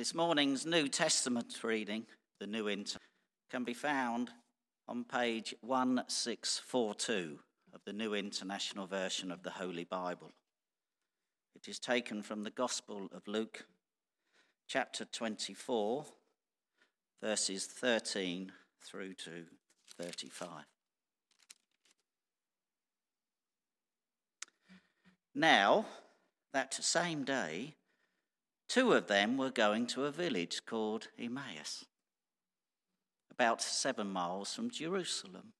This morning's New Testament reading, the New Inter, can be found on page 1642 of the New International Version of the Holy Bible. It is taken from the Gospel of Luke, chapter 24, verses 13 through to 35. Now, that same day, two of them were going to a village called Emmaus, about seven miles from Jerusalem.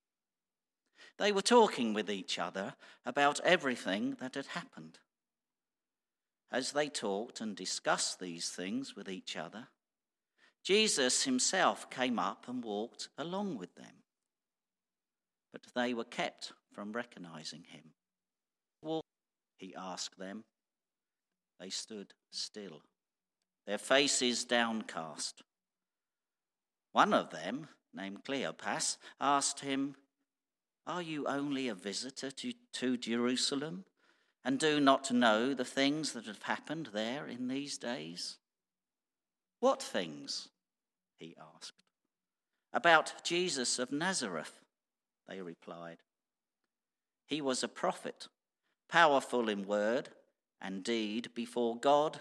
They were talking with each other about everything that had happened. As they talked and discussed these things with each other, Jesus himself came up and walked along with them. But they were kept from recognizing him. Walk, he asked them. They stood still, their faces downcast. One of them, named Cleopas, asked him, Are you only a visitor to, to Jerusalem and do not know the things that have happened there in these days? What things? he asked. About Jesus of Nazareth, they replied. He was a prophet, powerful in word and deed before God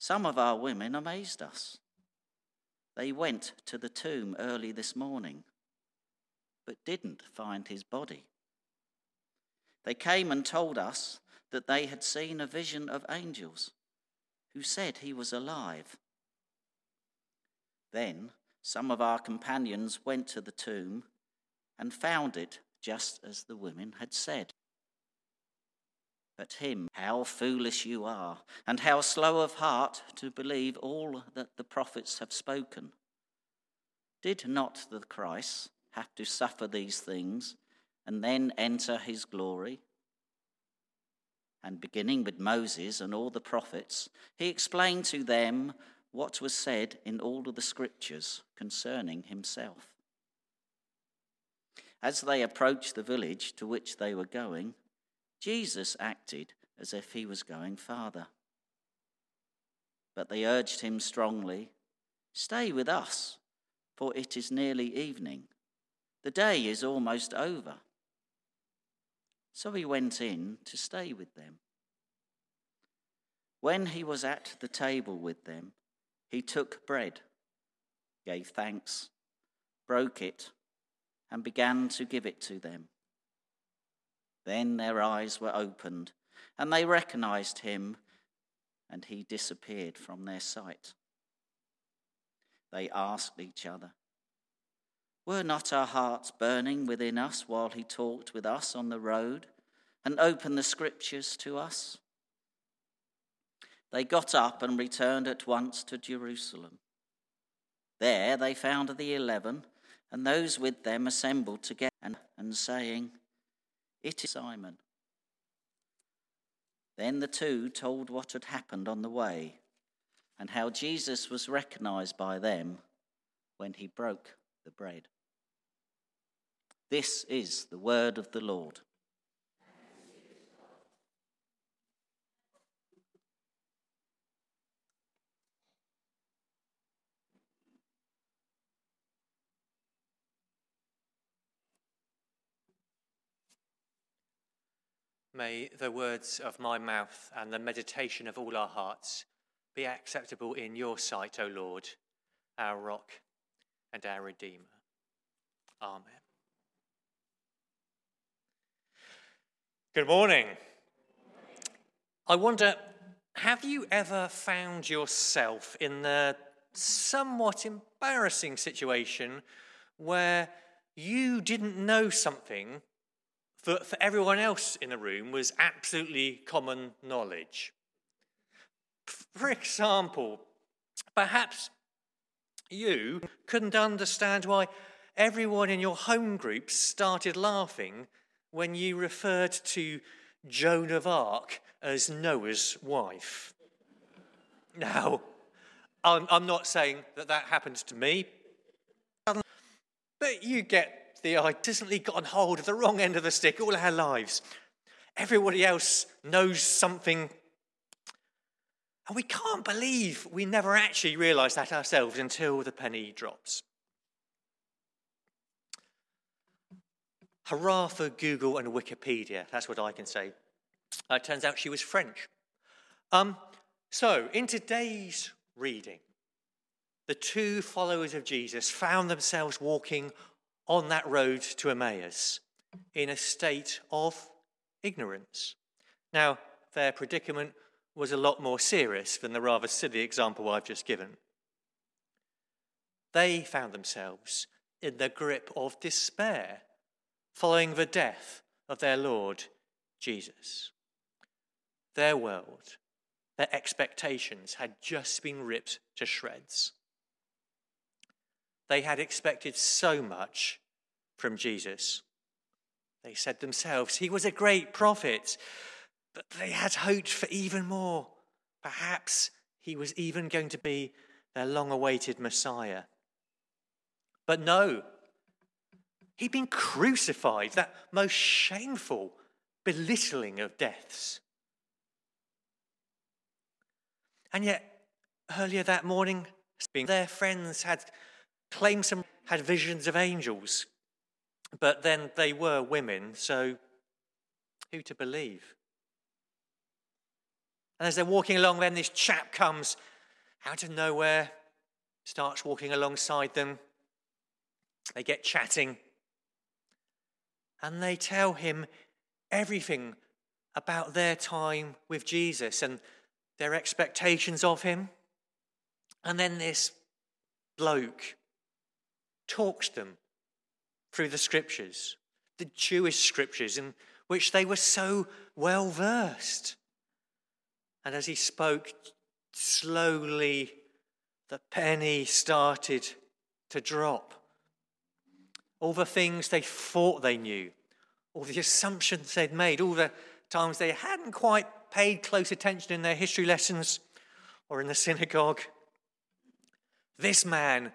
some of our women amazed us. They went to the tomb early this morning, but didn't find his body. They came and told us that they had seen a vision of angels who said he was alive. Then some of our companions went to the tomb and found it just as the women had said. But him, how foolish you are, and how slow of heart to believe all that the prophets have spoken. Did not the Christ have to suffer these things and then enter his glory? And beginning with Moses and all the prophets, he explained to them what was said in all of the scriptures concerning himself. As they approached the village to which they were going, Jesus acted as if he was going farther. But they urged him strongly Stay with us, for it is nearly evening. The day is almost over. So he went in to stay with them. When he was at the table with them, he took bread, gave thanks, broke it, and began to give it to them. Then their eyes were opened, and they recognized him, and he disappeared from their sight. They asked each other, Were not our hearts burning within us while he talked with us on the road and opened the scriptures to us? They got up and returned at once to Jerusalem. There they found the eleven and those with them assembled together and saying, It is Simon. Then the two told what had happened on the way and how Jesus was recognized by them when he broke the bread. This is the word of the Lord. May the words of my mouth and the meditation of all our hearts be acceptable in your sight, O Lord, our rock and our Redeemer. Amen. Good morning. I wonder, have you ever found yourself in the somewhat embarrassing situation where you didn't know something for, for everyone else in the room was absolutely common knowledge. For example, perhaps You couldn't understand why everyone in your home group started laughing when you referred to Joan of Arc as Noah's wife. Now, I'm, I'm not saying that that happened to me, but you get the idea. Consistently gotten hold of the wrong end of the stick all our lives. Everybody else knows something. And we can't believe we never actually realised that ourselves until the penny drops. Hurrah for Google and Wikipedia. That's what I can say. Uh, it turns out she was French. Um, so, in today's reading, the two followers of Jesus found themselves walking on that road to Emmaus in a state of ignorance. Now, their predicament was a lot more serious than the rather silly example I've just given. They found themselves in the grip of despair following the death of their Lord Jesus. Their world, their expectations had just been ripped to shreds. They had expected so much from Jesus. They said themselves, He was a great prophet, but they had hoped for even more. Perhaps he was even going to be their long awaited Messiah. But no, he'd been crucified, that most shameful belittling of deaths. And yet, earlier that morning, their friends had claimed some, had visions of angels, but then they were women, so who to believe? And as they're walking along, then this chap comes out of nowhere, starts walking alongside them. They get chatting, and they tell him everything about their time with Jesus and their expectations of him. And then this bloke talks them through the scriptures, the Jewish scriptures in which they were so well versed. And as he spoke, slowly the penny started to drop. All the things they thought they knew, all the assumptions they'd made, all the times they hadn't quite paid close attention in their history lessons or in the synagogue. This man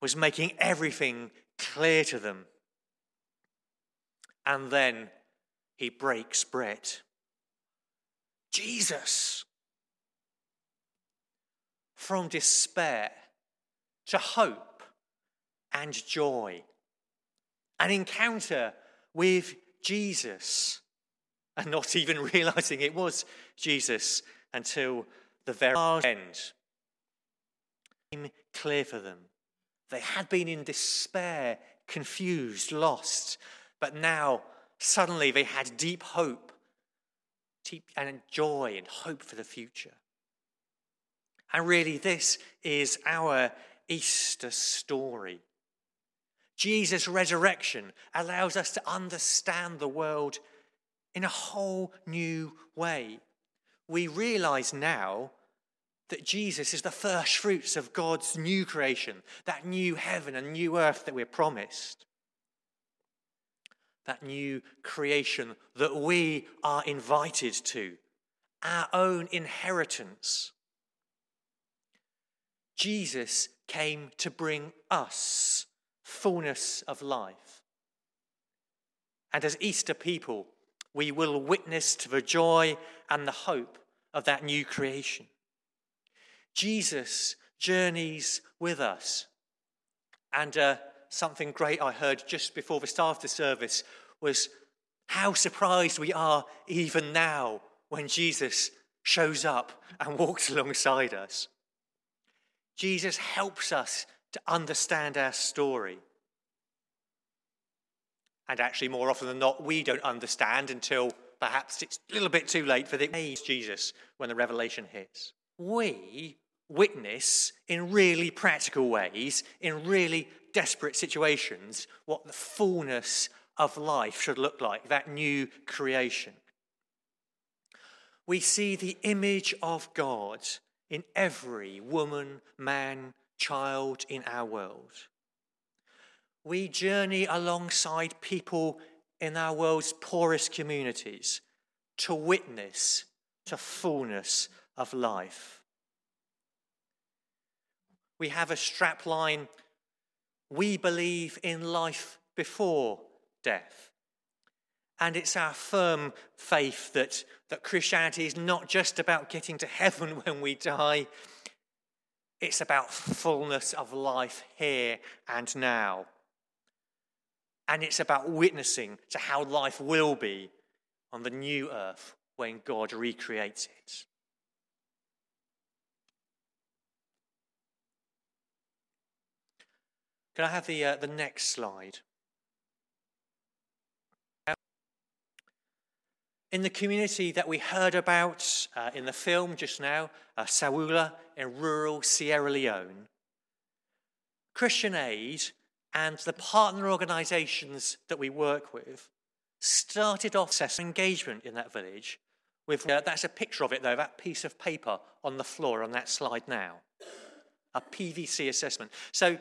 was making everything clear to them. And then he breaks bread. Jesus. From despair to hope and joy. An encounter with Jesus and not even realizing it was Jesus until the very end. Came clear for them. They had been in despair, confused, lost, but now suddenly they had deep hope deep, and joy and hope for the future. And really, this is our Easter story. Jesus' resurrection allows us to understand the world in a whole new way. We realize now that Jesus is the first fruits of God's new creation, that new heaven and new earth that we're promised. That new creation that we are invited to, our own inheritance. Jesus came to bring us fullness of life. And as Easter people, we will witness to the joy and the hope of that new creation. Jesus journeys with us. And uh, something great I heard just before the start of the service was how surprised we are even now when Jesus shows up and walks alongside us. Jesus helps us to understand our story. And actually, more often than not, we don't understand until perhaps it's a little bit too late for the age Jesus when the revelation hits. We witness in really practical ways, in really desperate situations, what the fullness of life should look like, that new creation. We see the image of God in every woman, man, child in our world. We journey alongside people in our world's poorest communities to witness to fullness of life. We have a strapline we believe in life before death. And it's our firm faith that, that Christianity is not just about getting to heaven when we die, it's about fullness of life here and now. And it's about witnessing to how life will be on the new earth when God recreates it. Can I have the, uh, the next slide? In the community that we heard about uh, in the film just now, uh, Saoula in rural Sierra Leone, Christian Aid and the partner organisations that we work with started off engagement in that village with uh, that's a picture of it though, that piece of paper on the floor on that slide now. A PVC assessment. So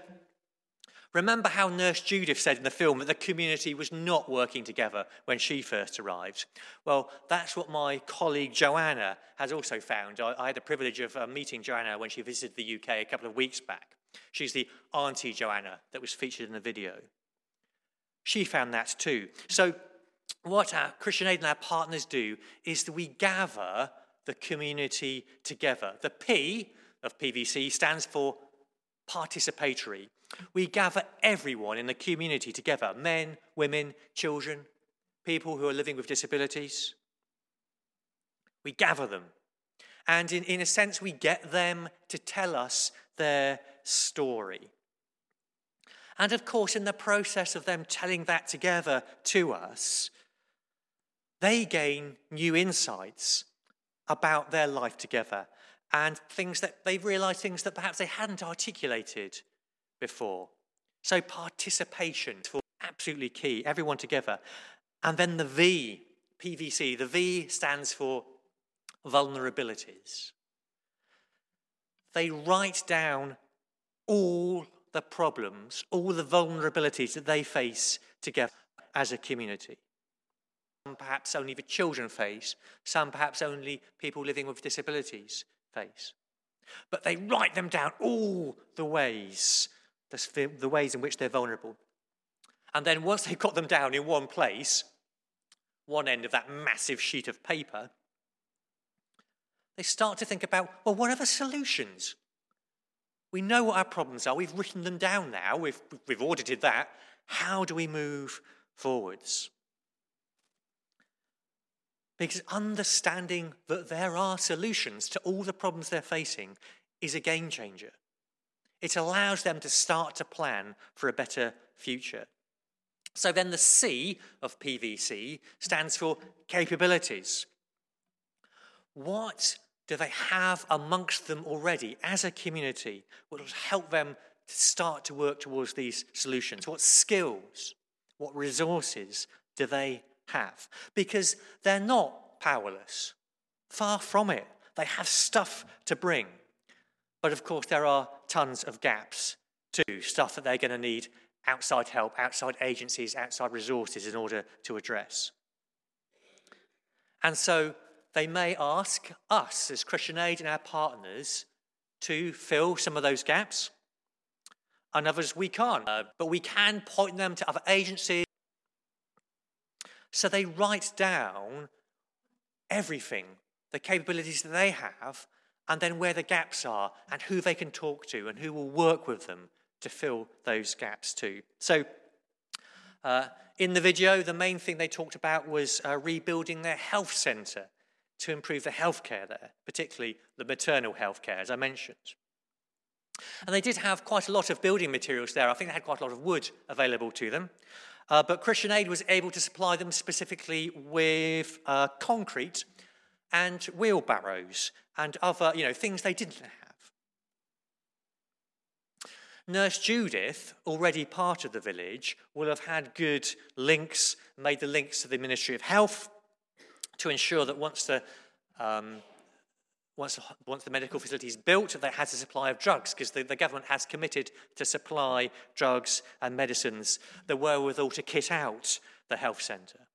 Remember how Nurse Judith said in the film that the community was not working together when she first arrived? Well, that's what my colleague Joanna has also found. I, I had the privilege of uh, meeting Joanna when she visited the UK a couple of weeks back. She's the Auntie Joanna that was featured in the video. She found that too. So, what our Christian Aid and our partners do is that we gather the community together. The P of PVC stands for participatory. We gather everyone in the community together men, women, children, people who are living with disabilities. We gather them. And in, in a sense, we get them to tell us their story. And of course, in the process of them telling that together to us, they gain new insights about their life together and things that they realize things that perhaps they hadn't articulated before. So participation is absolutely key, everyone together. And then the V, PVC, the V stands for vulnerabilities. They write down all the problems, all the vulnerabilities that they face together as a community. Some perhaps only the children face, some perhaps only people living with disabilities face. But they write them down all the ways the, the ways in which they're vulnerable. And then once they've got them down in one place, one end of that massive sheet of paper, they start to think about well, what are the solutions? We know what our problems are. We've written them down now. We've, we've audited that. How do we move forwards? Because understanding that there are solutions to all the problems they're facing is a game changer. It allows them to start to plan for a better future. So then the C of PVC stands for capabilities. What do they have amongst them already as a community which will help them to start to work towards these solutions? What skills, what resources do they have? Because they're not powerless. Far from it. They have stuff to bring. But of course, there are tons of gaps too, stuff that they're going to need outside help, outside agencies, outside resources in order to address. And so they may ask us as Christian Aid and our partners to fill some of those gaps, and others we can't. Uh, but we can point them to other agencies. So they write down everything, the capabilities that they have, and then where the gaps are and who they can talk to and who will work with them to fill those gaps too. So, uh, in the video, the main thing they talked about was uh, rebuilding their health centre to improve the healthcare there, particularly the maternal healthcare, as I mentioned. And they did have quite a lot of building materials there. I think they had quite a lot of wood available to them. Uh, but Christian Aid was able to supply them specifically with uh, concrete and wheelbarrows and other, you know, things they didn't have. Nurse Judith, already part of the village, will have had good links, made the links to the Ministry of Health to ensure that once the, um, once, once the medical facility is built, that has a supply of drugs because the, the government has committed to supply drugs and medicines, the wherewithal to kit out the health centre.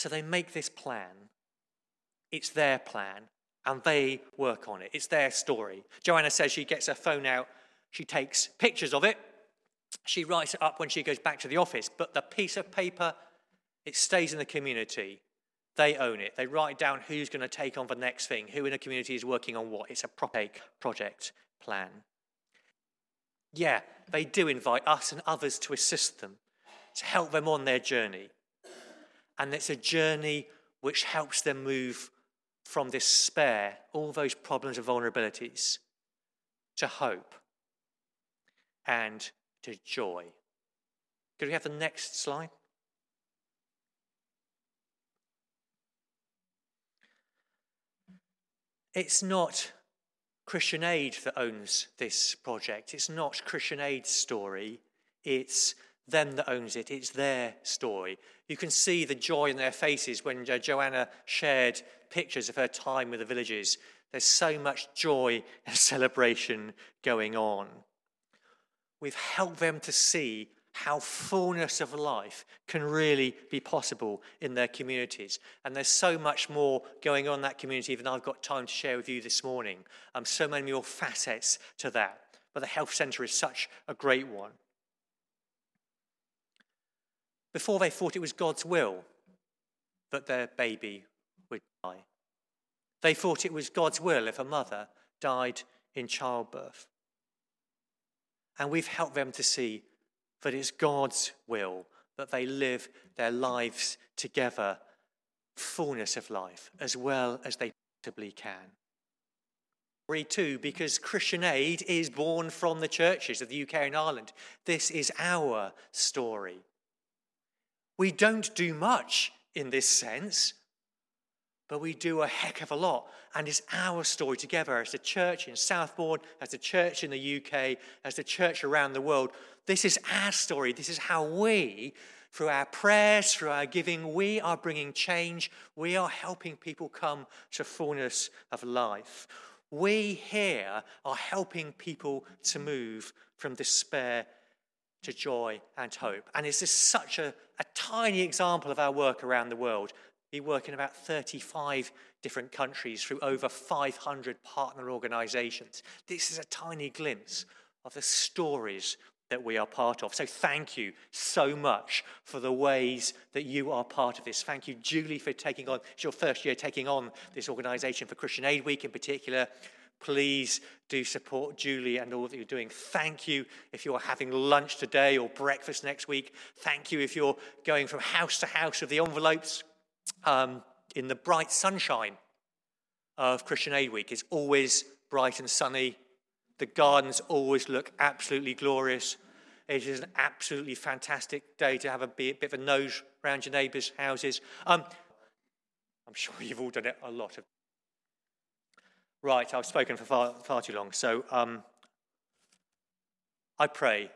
So they make this plan. It's their plan, and they work on it. It's their story. Joanna says she gets her phone out, she takes pictures of it, she writes it up when she goes back to the office, but the piece of paper, it stays in the community. They own it. They write down who's going to take on the next thing, who in a community is working on what. It's a project plan. Yeah, they do invite us and others to assist them, to help them on their journey. And it's a journey which helps them move from despair, all those problems and vulnerabilities, to hope and to joy. Could we have the next slide? It's not Christian Aid that owns this project. It's not Christian Aid's story. It's them that owns it. It's their story. You can see the joy in their faces when uh, Joanna shared pictures of her time with the villages. There's so much joy and celebration going on. We've helped them to see how fullness of life can really be possible in their communities. And there's so much more going on in that community than I've got time to share with you this morning. Um, so many more facets to that. But the health centre is such a great one. Before they thought it was God's will that their baby would die. They thought it was God's will if a mother died in childbirth. And we've helped them to see that it's God's will that they live their lives together, fullness of life, as well as they possibly can. Too, because Christian Aid is born from the churches of the UK and Ireland. This is our story. We don't do much in this sense, but we do a heck of a lot. And it's our story together as the church in Southbourne, as the church in the UK, as the church around the world. This is our story. This is how we, through our prayers, through our giving, we are bringing change. We are helping people come to fullness of life. We here are helping people to move from despair to joy and hope. And it's just such a, a tiny example of our work around the world. We work in about 35 different countries through over 500 partner organizations. This is a tiny glimpse of the stories that we are part of. So thank you so much for the ways that you are part of this. Thank you, Julie, for taking on, it's your first year taking on this organization for Christian Aid Week in particular. Please do support Julie and all that you're doing. Thank you if you're having lunch today or breakfast next week. Thank you if you're going from house to house with the envelopes um, in the bright sunshine of Christian Aid Week. It's always bright and sunny the gardens always look absolutely glorious. It is an absolutely fantastic day to have a bit, of a nose around your neighbours' houses. Um, I'm sure you've all done it a lot of. Right, I've spoken for far, far too long. So um, I pray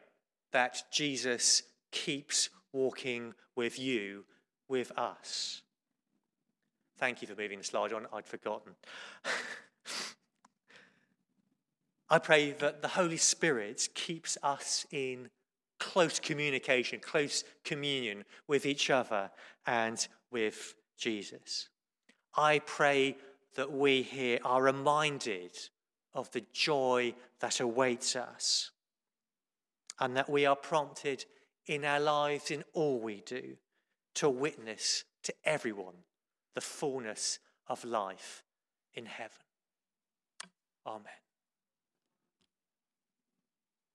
that Jesus keeps walking with you, with us. Thank you for moving the slide on. I'd forgotten. I pray that the Holy Spirit keeps us in close communication, close communion with each other and with Jesus. I pray that we here are reminded of the joy that awaits us and that we are prompted in our lives, in all we do, to witness to everyone the fullness of life in heaven. Amen.